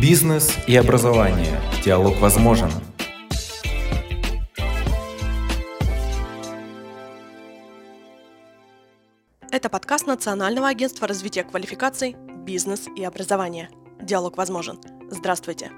Бизнес и образование. Диалог возможен. Это подкаст Национального агентства развития квалификаций «Бизнес и образование». Диалог возможен. Здравствуйте.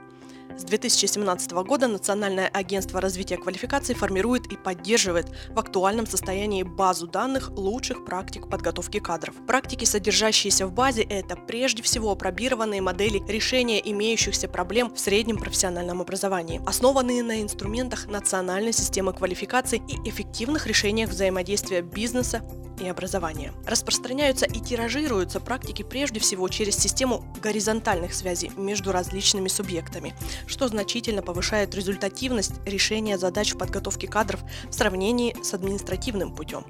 С 2017 года Национальное агентство развития квалификаций формирует и поддерживает в актуальном состоянии базу данных лучших практик подготовки кадров. Практики, содержащиеся в базе, это прежде всего пробированные модели решения имеющихся проблем в среднем профессиональном образовании, основанные на инструментах национальной системы квалификаций и эффективных решениях взаимодействия бизнеса и образования. Распространяются и тиражируются практики прежде всего через систему горизонтальных связей между различными субъектами, что значительно повышает результативность решения задач в подготовке кадров в сравнении с административным путем.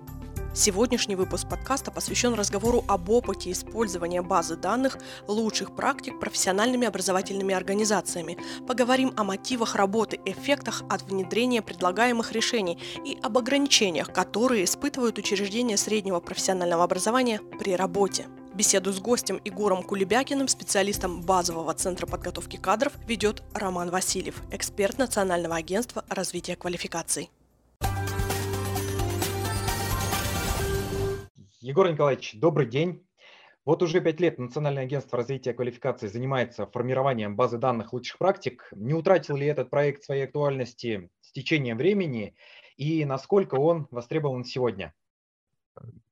Сегодняшний выпуск подкаста посвящен разговору об опыте использования базы данных лучших практик профессиональными образовательными организациями. Поговорим о мотивах работы, эффектах от внедрения предлагаемых решений и об ограничениях, которые испытывают учреждения среднего профессионального образования при работе. Беседу с гостем Егором Кулебякиным, специалистом базового центра подготовки кадров, ведет Роман Васильев, эксперт Национального агентства развития квалификаций. Егор Николаевич, добрый день. Вот уже пять лет Национальное агентство развития квалификации занимается формированием базы данных лучших практик. Не утратил ли этот проект своей актуальности с течением времени и насколько он востребован сегодня?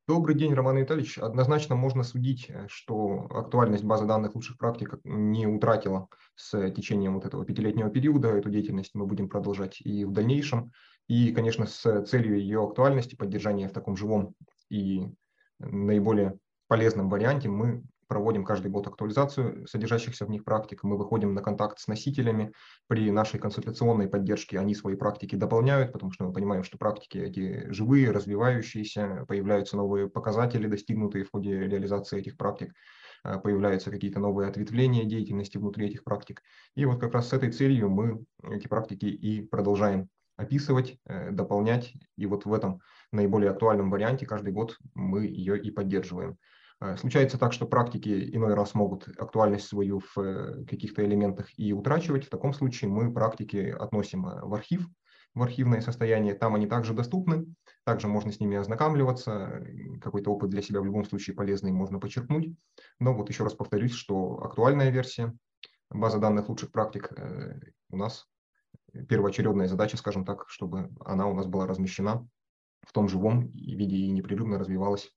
Добрый день, Роман Витальевич. Однозначно можно судить, что актуальность базы данных лучших практик не утратила с течением вот этого пятилетнего периода. Эту деятельность мы будем продолжать и в дальнейшем. И, конечно, с целью ее актуальности, поддержания в таком живом и наиболее полезном варианте мы проводим каждый год актуализацию содержащихся в них практик, мы выходим на контакт с носителями, при нашей консультационной поддержке они свои практики дополняют, потому что мы понимаем, что практики эти живые, развивающиеся, появляются новые показатели, достигнутые в ходе реализации этих практик, э, появляются какие-то новые ответвления деятельности внутри этих практик. И вот как раз с этой целью мы эти практики и продолжаем описывать, э, дополнять. И вот в этом наиболее актуальном варианте каждый год мы ее и поддерживаем. Э, случается так, что практики иной раз могут актуальность свою в э, каких-то элементах и утрачивать. В таком случае мы практики относим в архив, в архивное состояние. Там они также доступны, также можно с ними ознакомливаться. Какой-то опыт для себя в любом случае полезный можно почерпнуть. Но вот еще раз повторюсь, что актуальная версия базы данных лучших практик у нас первоочередная задача, скажем так, чтобы она у нас была размещена в том живом виде и непрерывно развивалась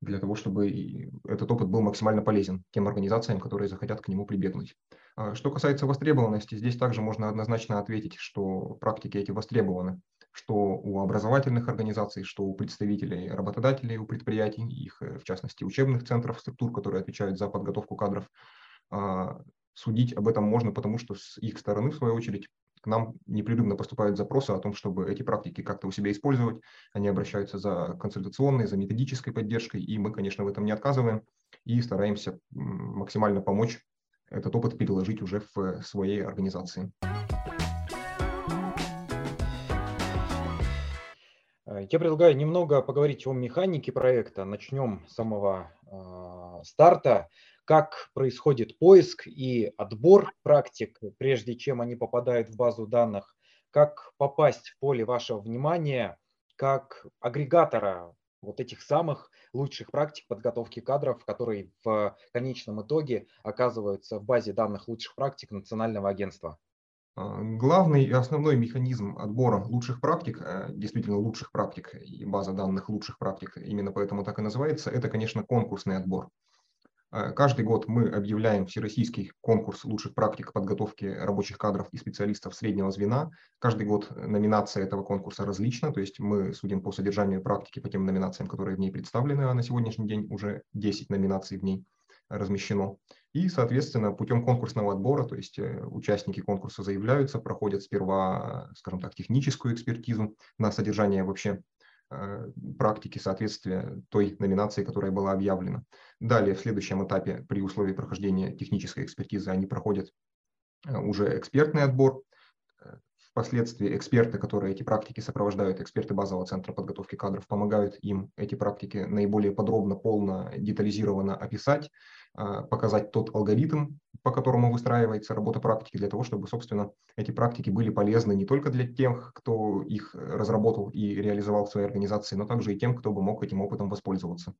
для того, чтобы этот опыт был максимально полезен тем организациям, которые захотят к нему прибегнуть. А что касается востребованности, здесь также можно однозначно ответить, что практики эти востребованы, что у образовательных организаций, что у представителей работодателей, у предприятий, их, в частности, учебных центров, структур, которые отвечают за подготовку кадров. А судить об этом можно, потому что с их стороны, в свою очередь, к нам непрерывно поступают запросы о том, чтобы эти практики как-то у себя использовать. Они обращаются за консультационной, за методической поддержкой, и мы, конечно, в этом не отказываем и стараемся максимально помочь этот опыт переложить уже в своей организации. Я предлагаю немного поговорить о механике проекта. Начнем с самого э, старта как происходит поиск и отбор практик, прежде чем они попадают в базу данных, как попасть в поле вашего внимания как агрегатора вот этих самых лучших практик подготовки кадров, которые в конечном итоге оказываются в базе данных лучших практик Национального агентства. А, главный и основной механизм отбора лучших практик, э, действительно лучших практик и база данных лучших практик, именно поэтому так и называется, это, конечно, конкурсный отбор. Э, каждый год мы объявляем всероссийский конкурс лучших практик подготовки рабочих кадров и специалистов среднего звена. Каждый год номинация этого конкурса различна, то есть мы судим по содержанию практики по тем номинациям, которые в ней представлены, а на сегодняшний день уже 10 номинаций в ней размещено. И, соответственно, путем конкурсного отбора, то есть э, участники конкурса заявляются, проходят сперва, скажем так, техническую экспертизу на содержание вообще практики соответствия той номинации, которая была объявлена. Далее, в следующем этапе, при условии прохождения технической экспертизы, они проходят э, уже экспертный отбор. Впоследствии эксперты, которые эти практики сопровождают, эксперты базового центра подготовки кадров, помогают им эти практики наиболее подробно, полно, детализированно описать, показать тот алгоритм, по которому выстраивается работа практики, для того, чтобы, собственно, эти практики были полезны не только для тех, кто их разработал и реализовал в своей организации, но также и тем, кто бы мог этим опытом воспользоваться.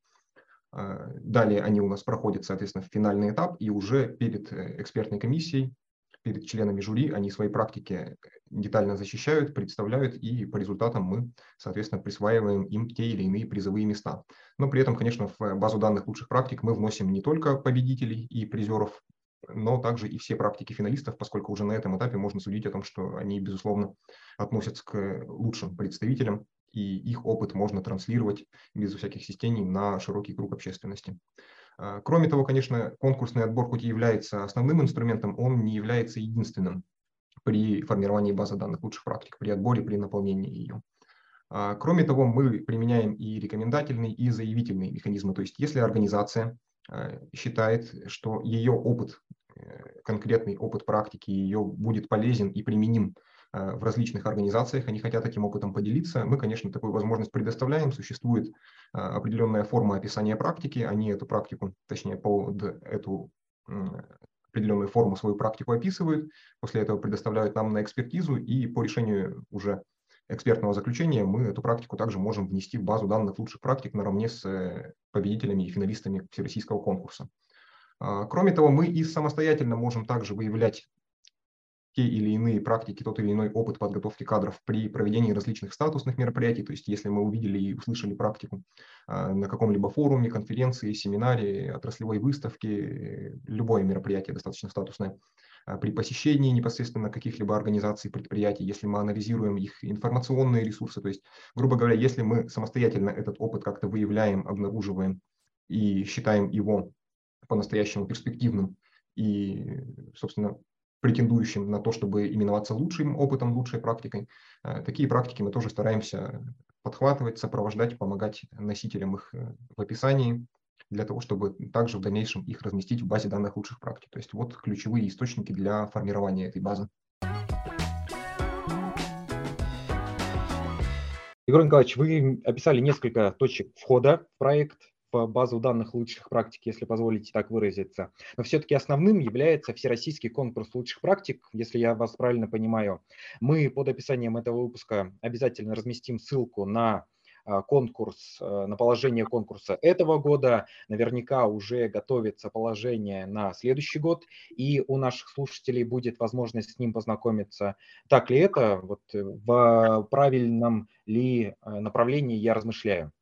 А, далее они у нас проходят, соответственно, в финальный этап, и уже перед э, экспертной комиссией, перед членами жюри они свои практики детально защищают, представляют, и по результатам мы, соответственно, присваиваем им те или иные призовые места. Но при этом, конечно, в базу данных лучших практик мы вносим не только победителей и призеров, но также и все практики финалистов, поскольку уже на этом этапе можно судить о том, что они, безусловно, относятся к лучшим представителям и их опыт можно транслировать без всяких системий на широкий круг общественности. А, кроме того, конечно, конкурсный отбор хоть и является основным инструментом, он не является единственным при формировании базы данных лучших практик, при отборе, при наполнении ее. А, кроме того, мы применяем и рекомендательные, и заявительные механизмы. То есть если организация а, считает, что ее опыт, э, конкретный опыт практики ее будет полезен и применим Э, в различных организациях, они хотят этим опытом поделиться. Мы, конечно, такую возможность предоставляем. Существует э, определенная форма описания практики. Они эту практику, точнее, под эту определенную форму свою практику описывают, после этого предоставляют нам на экспертизу, и по решению уже экспертного заключения мы эту практику также можем внести в базу данных лучших практик наравне с э, победителями и финалистами всероссийского конкурса. А, кроме того, мы и самостоятельно можем также выявлять те или иные практики, тот или иной опыт подготовки кадров при проведении различных статусных мероприятий. То есть если мы увидели и услышали практику а, на каком-либо форуме, конференции, семинаре, отраслевой выставке, любое мероприятие достаточно статусное, а, при посещении непосредственно каких-либо организаций, предприятий, если мы анализируем их информационные ресурсы, то есть, грубо говоря, если мы самостоятельно этот опыт как-то выявляем, обнаруживаем и считаем его по-настоящему перспективным и, собственно, претендующим на то, чтобы именоваться лучшим опытом, лучшей практикой. Э, такие практики мы тоже стараемся подхватывать, сопровождать, помогать носителям их э, в описании, для того, чтобы также в дальнейшем их разместить в базе данных лучших практик. То есть вот ключевые источники для формирования этой базы. Егор Николаевич, вы описали несколько точек входа в проект, базу данных лучших практик, если позволите так выразиться. Но все-таки основным является Всероссийский конкурс лучших практик, если я вас правильно понимаю. Мы под описанием этого выпуска обязательно разместим ссылку на а, конкурс, э, на положение конкурса этого года. Наверняка уже готовится положение на следующий год, и у наших слушателей будет возможность с ним познакомиться. Так ли это? Вот э, в правильном ли э, направлении я размышляю?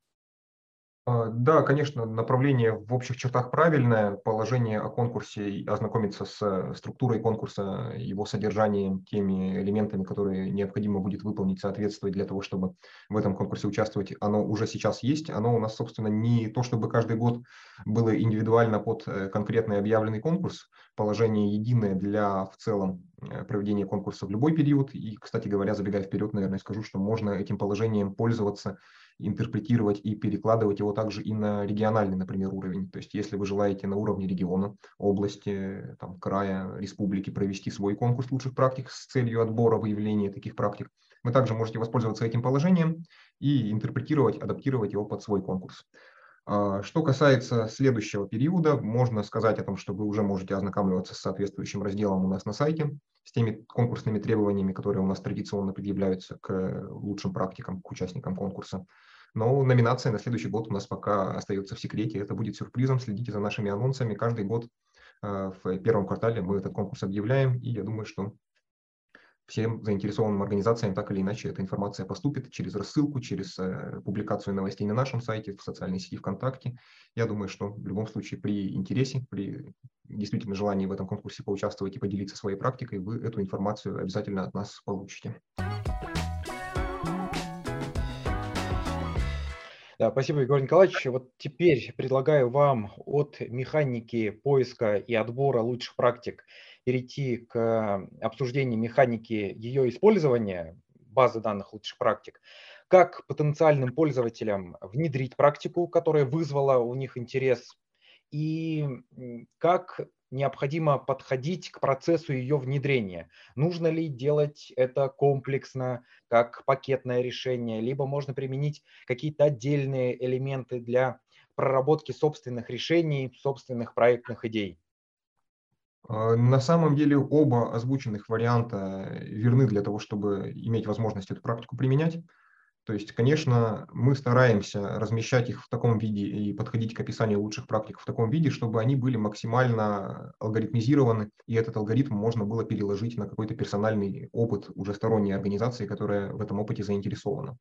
А, да, конечно, направление в общих чертах правильное, положение о конкурсе, ознакомиться с структурой конкурса, его содержанием, теми элементами, которые необходимо будет выполнить, соответствовать для того, чтобы в этом конкурсе участвовать, оно уже сейчас есть. Оно у нас, собственно, не то, чтобы каждый год было индивидуально под э, конкретный объявленный конкурс, положение единое для в целом э, проведения конкурса в любой период. И, кстати говоря, забегая вперед, наверное, скажу, что можно этим положением пользоваться интерпретировать и перекладывать его также и на региональный, например, уровень. То есть если вы желаете на уровне региона, области, там, края, республики провести свой конкурс лучших практик с целью отбора, выявления таких практик, вы также можете воспользоваться этим положением и интерпретировать, адаптировать его под свой конкурс. А, что касается следующего периода, можно сказать о том, что вы уже можете ознакомливаться с соответствующим разделом у нас на сайте, с теми конкурсными требованиями, которые у нас традиционно предъявляются к лучшим практикам, к участникам конкурса. Но номинация на следующий год у нас пока остается в секрете. Это будет сюрпризом. Следите за нашими анонсами. Каждый год э, в первом квартале мы этот конкурс объявляем. И я думаю, что всем заинтересованным организациям так или иначе эта информация поступит через рассылку, через э, публикацию новостей на нашем сайте, в социальной сети ВКонтакте. Я думаю, что в любом случае при интересе, при действительно желании в этом конкурсе поучаствовать и поделиться своей практикой, вы эту информацию обязательно от нас получите. Да, спасибо, Егор Николаевич. Вот теперь предлагаю вам от механики поиска и отбора лучших практик перейти к обсуждению механики ее использования, базы данных лучших практик, как потенциальным пользователям внедрить практику, которая вызвала у них интерес, и как необходимо подходить к процессу ее внедрения. Нужно ли делать это комплексно, как пакетное решение, либо можно применить какие-то отдельные элементы для проработки собственных решений, собственных проектных идей? А, на самом деле оба озвученных варианта верны для того, чтобы иметь возможность эту практику применять. То есть, конечно, мы стараемся размещать их в таком виде и подходить к описанию лучших практик в таком виде, чтобы они были максимально алгоритмизированы, и этот алгоритм можно было переложить на какой-то персональный опыт уже сторонней организации, которая в этом опыте заинтересована.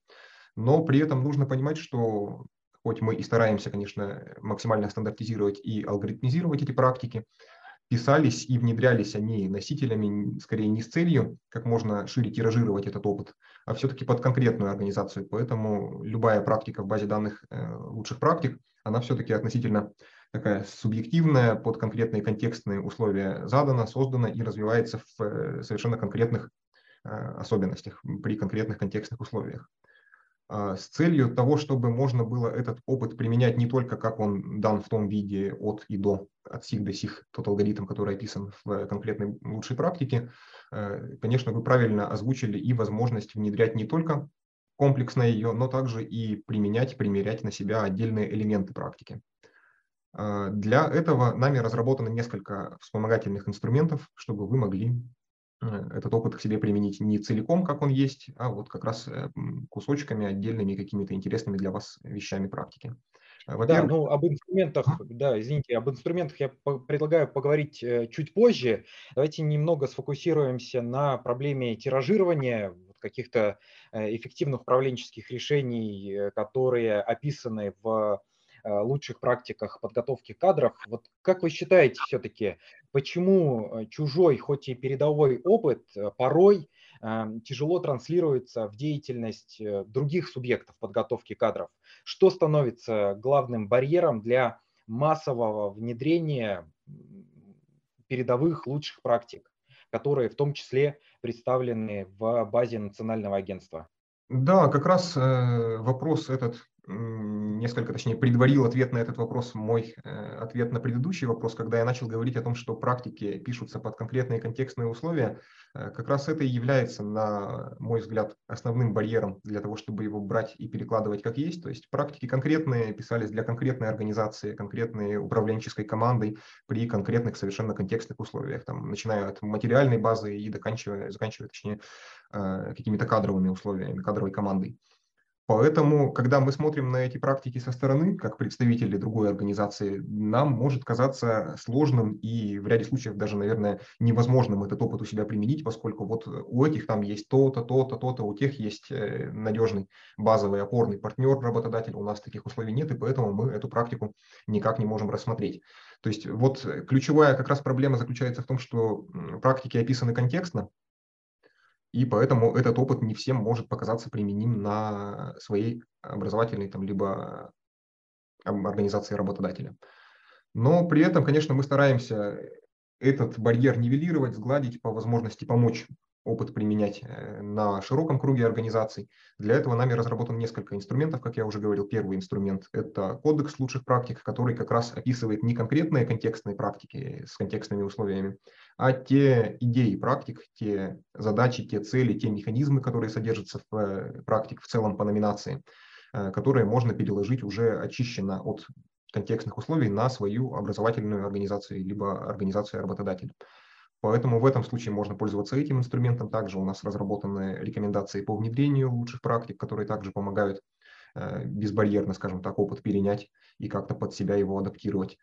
Но при этом нужно понимать, что хоть мы и стараемся, конечно, максимально стандартизировать и алгоритмизировать эти практики, писались и внедрялись они носителями скорее не с целью как можно шире тиражировать этот опыт, а все-таки под конкретную организацию. Поэтому любая практика в базе данных э, лучших практик, она все-таки относительно такая субъективная, под конкретные контекстные условия задана, создана и развивается в э, совершенно конкретных э, особенностях, при конкретных контекстных условиях. А, с целью того, чтобы можно было этот опыт применять не только как он дан в том виде от и до, от сих до сих, тот алгоритм, который описан в конкретной лучшей практике, э, конечно, вы правильно озвучили и возможность внедрять не только комплексно ее, но также и применять, примерять на себя отдельные элементы практики. А, для этого нами разработано несколько вспомогательных инструментов, чтобы вы могли этот опыт к себе применить не целиком, как он есть, а вот как раз э, кусочками, отдельными какими-то интересными для вас вещами практики. Э, да, ну об инструментах, да, извините, об инструментах я предлагаю поговорить чуть позже. Давайте немного сфокусируемся на проблеме тиражирования каких-то эффективных управленческих решений, которые описаны в Э, лучших практиках подготовки кадров. Вот как вы считаете все-таки, почему э, чужой, хоть и передовой опыт э, порой эм, тяжело транслируется в деятельность других субъектов подготовки кадров? Что становится главным барьером для массового внедрения передовых лучших практик, которые в том числе представлены в базе национального агентства? Да, как раз вопрос этот несколько, точнее, предварил ответ на этот вопрос мой э, ответ на предыдущий вопрос, когда я начал говорить о том, что практики пишутся под конкретные контекстные условия, э, как раз это и является, на мой взгляд, основным барьером для того, чтобы его брать и перекладывать как есть. То есть практики конкретные писались для конкретной организации, конкретной управленческой командой при конкретных совершенно контекстных условиях, там, начиная от материальной базы и заканчивая, заканчивая точнее, э, какими-то кадровыми условиями, кадровой командой. Поэтому, когда мы смотрим на эти практики со стороны, как представители другой организации, нам может казаться сложным и в ряде случаев даже, наверное, невозможным этот опыт у себя применить, поскольку вот у этих там есть то-то, то-то, то-то, у тех есть э, надежный базовый опорный партнер, работодатель, у нас таких условий нет, и поэтому мы эту практику никак не можем рассмотреть. То есть вот ключевая как раз проблема заключается в том, что практики описаны контекстно, и поэтому этот опыт не всем может показаться применим на своей образовательной там, либо организации работодателя. Но при этом, конечно, мы стараемся этот барьер нивелировать, сгладить, по возможности помочь опыт применять э, на широком круге организаций. Для этого нами разработано несколько инструментов, как я уже говорил. Первый инструмент – это кодекс лучших практик, который как раз описывает не конкретные контекстные практики с контекстными условиями, а те идеи практик, те задачи, те цели, те механизмы, которые содержатся в э, практике в целом по номинации, э, которые можно переложить уже очищенно от контекстных условий на свою образовательную организацию либо организацию работодателя. Поэтому в этом случае можно пользоваться этим инструментом. Также у нас разработаны рекомендации по внедрению лучших практик, которые также помогают э, безбарьерно, скажем так, опыт перенять и как-то под себя его адаптировать.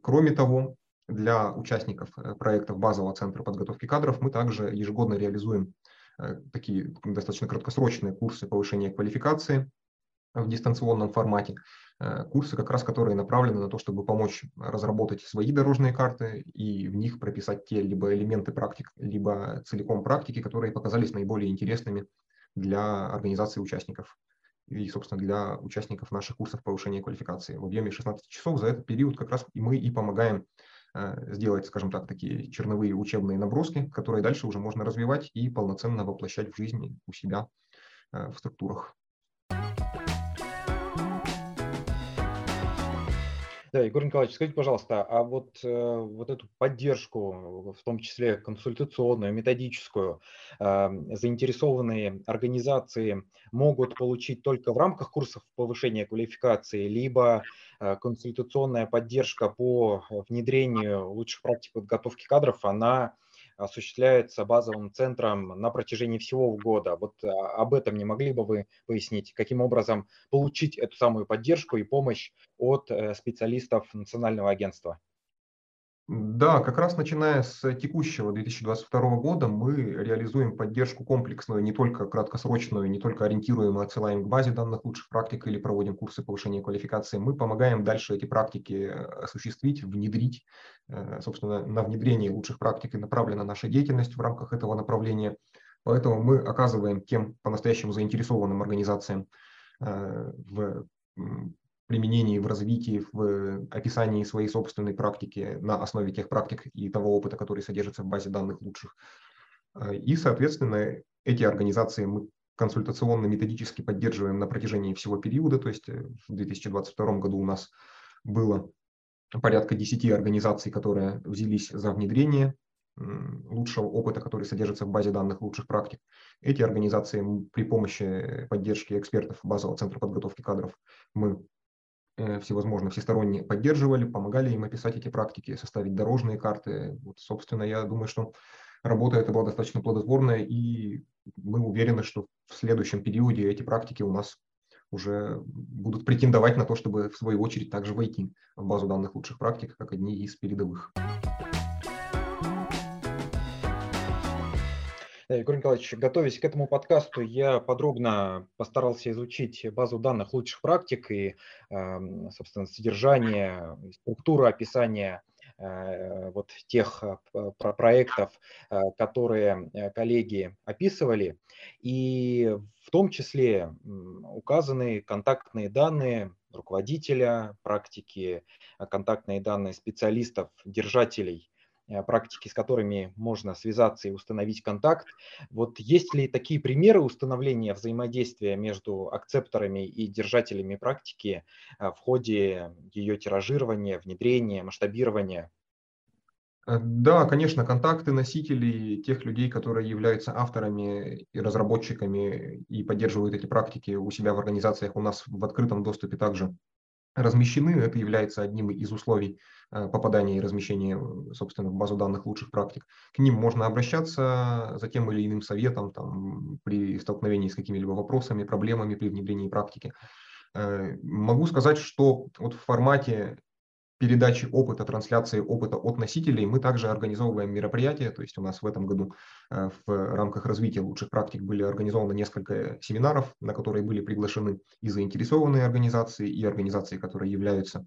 Кроме того, для участников э, проектов базового центра подготовки кадров мы также ежегодно реализуем э, такие достаточно краткосрочные курсы повышения квалификации в дистанционном формате. Э, курсы, как раз которые направлены на то, чтобы помочь разработать свои дорожные карты и в них прописать те либо элементы практик, либо целиком практики, которые показались наиболее интересными для организации участников и, собственно, для участников наших курсов повышения квалификации. В объеме 16 часов за этот период как раз мы и помогаем сделать, скажем так, такие черновые учебные наброски, которые дальше уже можно развивать и полноценно воплощать в жизни у себя э, в структурах. Да, Егор Николаевич, скажите, пожалуйста, а вот, э, вот эту поддержку, в том числе консультационную, методическую, э, заинтересованные организации могут получить только в рамках курсов повышения квалификации, либо консультационная поддержка по внедрению лучших практик подготовки кадров, она осуществляется базовым центром на протяжении всего года. Вот а, об этом не могли бы вы пояснить, каким образом получить эту самую поддержку и помощь от э, специалистов Национального агентства? Да, как раз начиная с текущего 2022 года мы реализуем поддержку комплексную, не только краткосрочную, не только ориентируем и отсылаем к базе данных лучших практик или проводим курсы повышения квалификации. Мы помогаем дальше эти практики э, осуществить, внедрить. Э, собственно, на внедрение лучших практик и направлена наша деятельность в рамках этого направления. Поэтому мы оказываем тем по-настоящему заинтересованным организациям э, в применении, в развитии, в описании своей собственной практики на основе тех практик и того опыта, который содержится в базе данных лучших. Э, и, соответственно, эти организации мы консультационно-методически поддерживаем на протяжении всего периода, то есть э, в 2022 году у нас было порядка 10 организаций, которые взялись за внедрение лучшего опыта, который содержится в базе данных лучших практик. Эти организации при помощи поддержки экспертов базового центра подготовки кадров мы Э, всевозможно всесторонне поддерживали, помогали им описать эти практики, составить дорожные карты. Вот, собственно, я думаю, что работа эта была достаточно плодотворная, и мы уверены, что в следующем периоде эти практики у нас уже будут претендовать на то, чтобы в свою очередь также войти в базу данных лучших практик, как одни из передовых. Егор Николаевич, готовясь к этому подкасту, я подробно постарался изучить базу данных лучших практик и, эм, собственно, содержание, структуру описания э, вот тех э, проектов, э, которые коллеги описывали. И в том числе указаны контактные данные руководителя практики, контактные данные специалистов, держателей Э, практики, с которыми можно связаться и установить контакт. Вот есть ли такие примеры установления взаимодействия между акцепторами и держателями практики э, в ходе ее тиражирования, внедрения, масштабирования? Э, да, конечно, контакты носителей, тех людей, которые являются авторами и разработчиками и поддерживают эти практики у себя в организациях, у нас в открытом доступе также размещены. Это является одним из условий э, попадания и размещения, э, собственно, в базу данных лучших практик. К ним можно обращаться за тем или иным советом там, при столкновении с какими-либо вопросами, проблемами при внедрении практики. Э, могу сказать, что вот в формате передачи опыта, трансляции опыта от носителей мы также организовываем мероприятия. То есть у нас в этом году э, в рамках развития лучших практик были организованы несколько семинаров, на которые были приглашены и заинтересованные организации, и организации, которые являются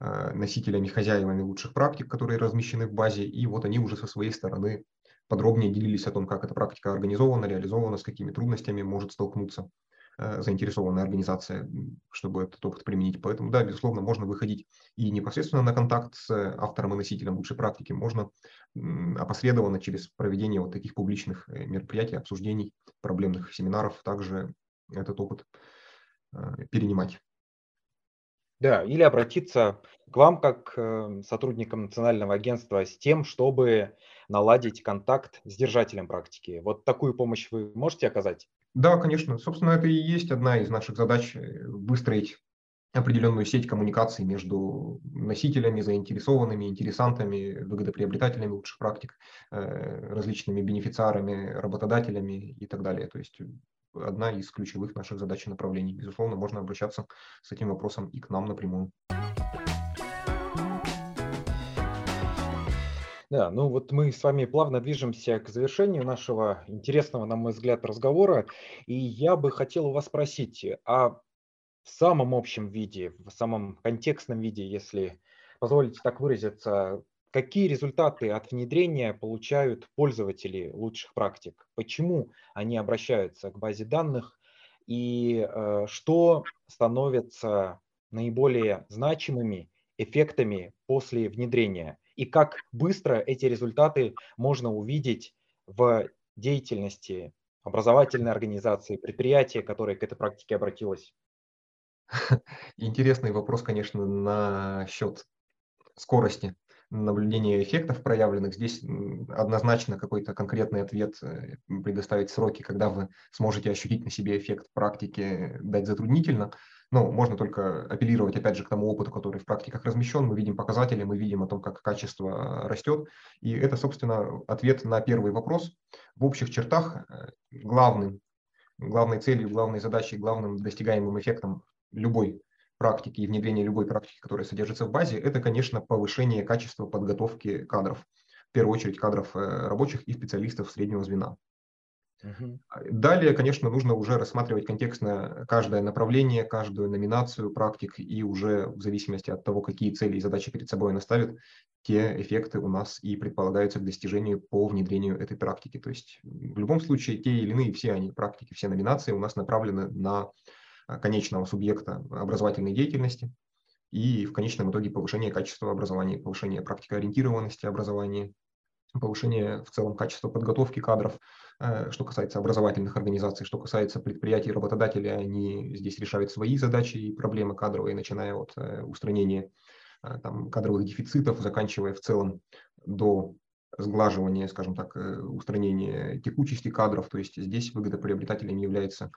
э, носителями, хозяевами лучших практик, которые размещены в базе. И вот они уже со своей стороны подробнее делились о том, как эта практика организована, реализована, с какими трудностями может столкнуться заинтересованная организация, чтобы этот опыт применить. Поэтому, да, безусловно, можно выходить и непосредственно на контакт с автором и носителем лучшей практики, можно опосредованно через проведение вот таких публичных э, мероприятий, обсуждений, проблемных семинаров также этот опыт э, перенимать. Да, или обратиться к вам как к сотрудникам национального агентства с тем, чтобы наладить контакт с держателем практики. Вот такую помощь вы можете оказать? Да, конечно. Собственно, это и есть одна из наших задач э, – выстроить определенную сеть коммуникаций между носителями, заинтересованными, интересантами, выгодоприобретателями лучших практик, э, различными бенефициарами, работодателями и так далее. То есть одна из ключевых наших задач и направлений. Безусловно, можно обращаться с этим вопросом и к нам напрямую. Да, ну вот мы с вами плавно движемся к завершению нашего интересного, на мой взгляд, разговора. И я бы хотел у вас спросить, а в самом общем виде, в самом контекстном виде, если позволите так выразиться, какие результаты от внедрения получают пользователи лучших практик? Почему они обращаются к базе данных? И э, что становится наиболее значимыми эффектами после внедрения? И как быстро эти результаты можно увидеть в деятельности образовательной организации, предприятия, которое к этой практике обратилось? Интересный вопрос, конечно, насчет скорости наблюдения эффектов проявленных. Здесь однозначно какой-то конкретный ответ э, предоставить сроки, когда вы сможете ощутить на себе эффект практики, дать затруднительно. Но можно только апеллировать, опять же, к тому опыту, который в практиках размещен. Мы видим показатели, мы видим о том, как качество растет. И это, собственно, ответ на первый вопрос. В общих чертах э, главным, главной целью, главной задачей, главным достигаемым эффектом любой практики и внедрения любой практики, которая содержится в базе, это, конечно, повышение качества подготовки кадров. В первую очередь кадров э, рабочих и специалистов среднего звена. Угу. Далее, конечно, нужно уже рассматривать контекстно каждое направление, каждую номинацию практик и уже в зависимости от того, какие цели и задачи перед собой она ставит, те эффекты у нас и предполагаются к достижению по внедрению этой практики. То есть в любом случае те или иные, все они практики, все номинации у нас направлены на конечного субъекта образовательной деятельности и в конечном итоге повышение качества образования, повышение практикоориентированности образования, повышение в целом качества подготовки кадров, э, что касается образовательных организаций, что касается предприятий, работодателей, они здесь решают свои задачи и проблемы кадровые, начиная от э, устранения э, там, кадровых дефицитов, заканчивая в целом до сглаживания, скажем так, устранения текучести кадров. То есть здесь выгодоприобретателем является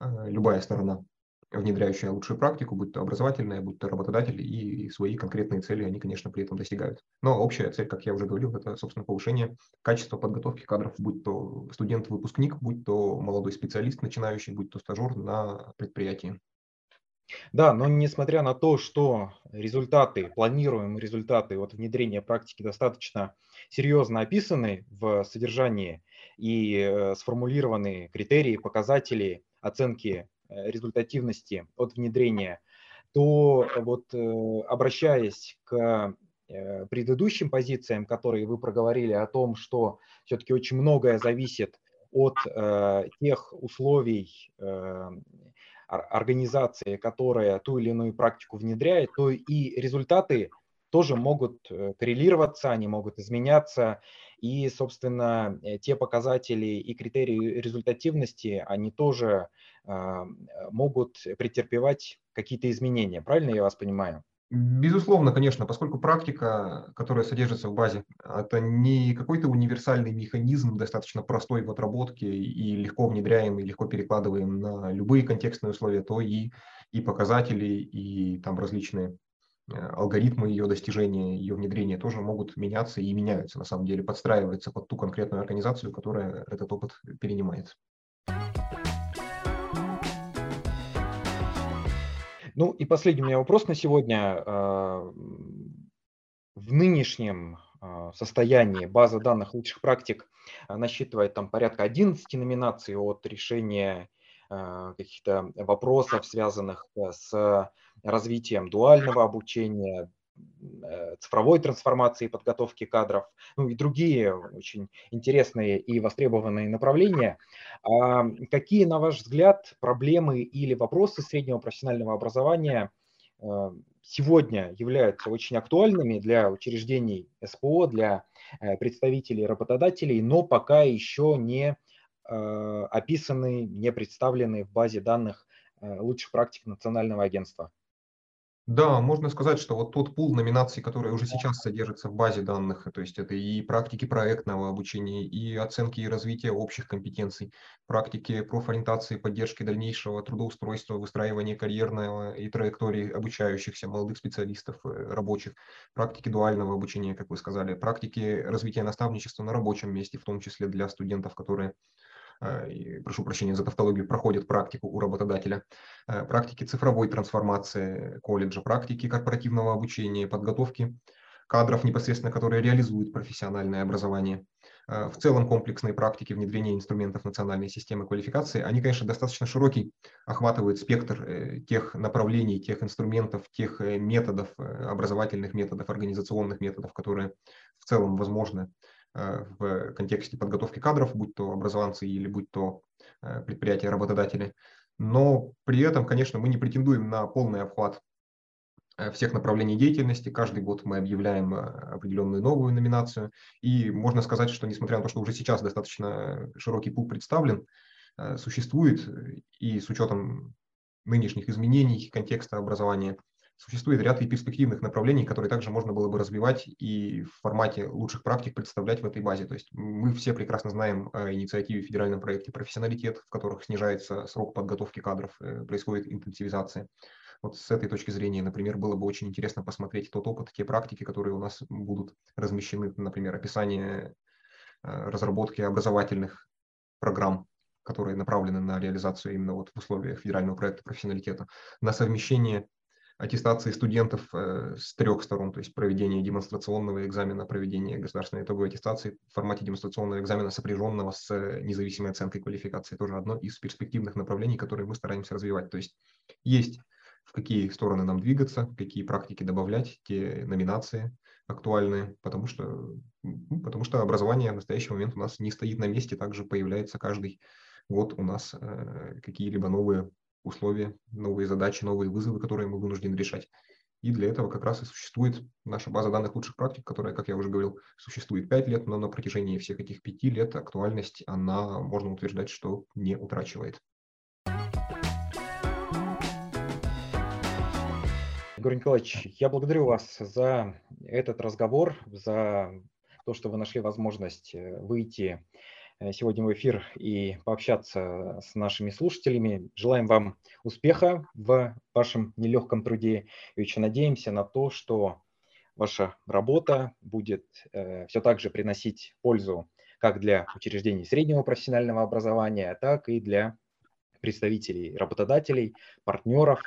любая сторона внедряющая лучшую практику, будь то образовательная, будь то работодатель, и свои конкретные цели они, конечно, при этом достигают. Но общая цель, как я уже говорил, это, собственно, повышение качества подготовки кадров, будь то студент-выпускник, будь то молодой специалист начинающий, будь то стажер на предприятии. Да, но несмотря на то, что результаты, планируемые результаты от внедрения практики достаточно серьезно описаны в содержании и э, сформулированы критерии, показатели оценки результативности от внедрения, то вот э, обращаясь к э, предыдущим позициям, которые вы проговорили о том, что все-таки очень многое зависит от тех условий организации, которая ту или иную практику внедряет, то и результаты тоже могут коррелироваться, они могут изменяться, и, собственно, те показатели и критерии результативности, они тоже а, могут претерпевать какие-то изменения. Правильно я вас понимаю? Безусловно, конечно, поскольку практика, которая содержится в базе, это не какой-то универсальный механизм, достаточно простой в отработке и легко внедряемый, легко перекладываем на любые контекстные условия, то и, и показатели, и там различные э, алгоритмы ее достижения, ее внедрения тоже могут меняться и меняются, на самом деле, подстраиваются под ту конкретную организацию, которая этот опыт перенимает. Ну и последний у меня вопрос на сегодня. А, в нынешнем а, состоянии база данных лучших практик насчитывает там порядка 11 номинаций от решения каких-то вопросов, связанных э, с развитием дуального обучения, Э, цифровой трансформации, подготовки кадров, ну и другие очень интересные и востребованные направления. А какие, на ваш взгляд, проблемы или вопросы среднего профессионального образования э, сегодня являются очень актуальными для учреждений СПО, для представителей работодателей, но пока еще не описаны, не представлены в базе данных лучших практик Национального агентства? Да, можно сказать, что вот тот пул номинаций, который уже сейчас содержится в базе данных, то есть это и практики проектного обучения, и оценки и развития общих компетенций, практики профориентации, поддержки дальнейшего трудоустройства, выстраивания карьерного и траектории обучающихся молодых специалистов, э, рабочих, практики дуального обучения, как вы сказали, практики развития наставничества на рабочем месте, в том числе для студентов, которые Э, прошу прощения за тавтологию, проходят практику у работодателя, э, практики цифровой трансформации колледжа, практики корпоративного обучения, подготовки кадров непосредственно, которые реализуют профессиональное образование. Э, в целом комплексные практики внедрения инструментов национальной системы квалификации, они, конечно, достаточно широкий, охватывают спектр тех направлений, тех инструментов, тех методов, образовательных методов, организационных методов, которые в целом возможны Э, в контексте подготовки кадров, будь то образованцы или будь то э, предприятия, работодатели. Но при этом, конечно, мы не претендуем на полный обхват э, всех направлений деятельности. Каждый год мы объявляем определенную новую номинацию. И можно сказать, что несмотря на то, что уже сейчас достаточно широкий пул представлен, существует и с учетом нынешних изменений контекста образования, Существует ряд и перспективных направлений, которые также можно было бы развивать и в формате лучших практик представлять в этой базе. То есть мы все прекрасно знаем о инициативе в федеральном проекте «Профессионалитет», в которых снижается срок подготовки кадров, э, происходит интенсивизация. Вот с этой точки зрения, например, было бы очень интересно посмотреть тот опыт, те практики, которые у нас будут размещены, например, описание э, разработки образовательных программ, которые направлены на реализацию именно вот в условиях федерального проекта профессионалитета, на совмещение аттестации студентов э, с трех сторон, то есть проведение демонстрационного экзамена, проведение государственной итоговой аттестации в формате демонстрационного экзамена, сопряженного с э, независимой оценкой квалификации, тоже одно из перспективных направлений, которые мы стараемся развивать. То есть есть в какие стороны нам двигаться, какие практики добавлять, те номинации актуальные, потому что, потому что образование в настоящий момент у нас не стоит на месте, также появляется каждый год у нас э, какие-либо новые условия, новые задачи, новые вызовы, которые мы вынуждены решать. И для этого как раз и существует наша база данных лучших практик, которая, как я уже говорил, существует 5 лет, но на протяжении всех этих 5 лет актуальность, она, можно утверждать, что не утрачивает. Егор Николаевич, я благодарю вас за этот разговор, за то, что вы нашли возможность э, выйти сегодня в эфир и пообщаться с нашими слушателями. Желаем вам успеха в вашем нелегком труде и очень надеемся на то, что ваша работа будет э, все так же приносить пользу как для учреждений среднего профессионального образования, так и для представителей работодателей, партнеров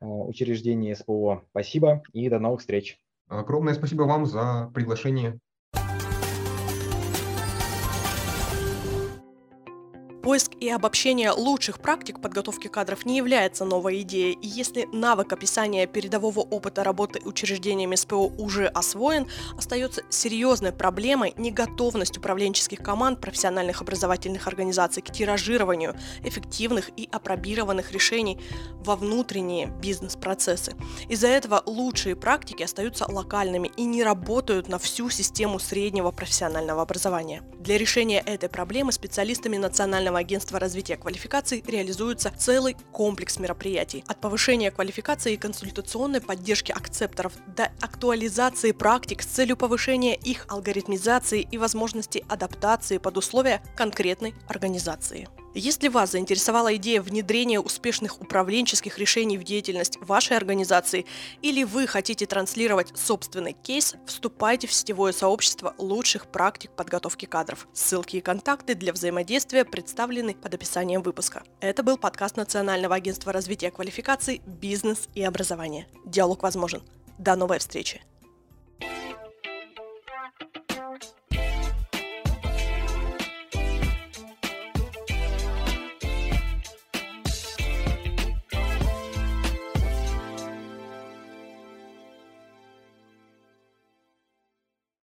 э, учреждений СПО. Спасибо и до новых встреч. Огромное спасибо вам за приглашение Поиск и обобщение лучших практик подготовки кадров не является новой идеей, и если навык описания передового опыта работы учреждениями СПО уже освоен, остается серьезной проблемой неготовность управленческих команд профессиональных образовательных организаций к тиражированию эффективных и опробированных решений во внутренние бизнес-процессы. Из-за этого лучшие практики остаются локальными и не работают на всю систему среднего профессионального образования. Для решения этой проблемы специалистами Национального агентства развития квалификаций реализуется целый комплекс мероприятий. От повышения квалификации и консультационной поддержки акцепторов до актуализации практик с целью повышения их алгоритмизации и возможности адаптации под условия конкретной организации. Если вас заинтересовала идея внедрения успешных управленческих решений в деятельность вашей организации или вы хотите транслировать собственный кейс, вступайте в сетевое сообщество лучших практик подготовки кадров. Ссылки и контакты для взаимодействия представлены под описанием выпуска. Это был подкаст Национального агентства развития квалификаций «Бизнес и образование». Диалог возможен. До новой встречи!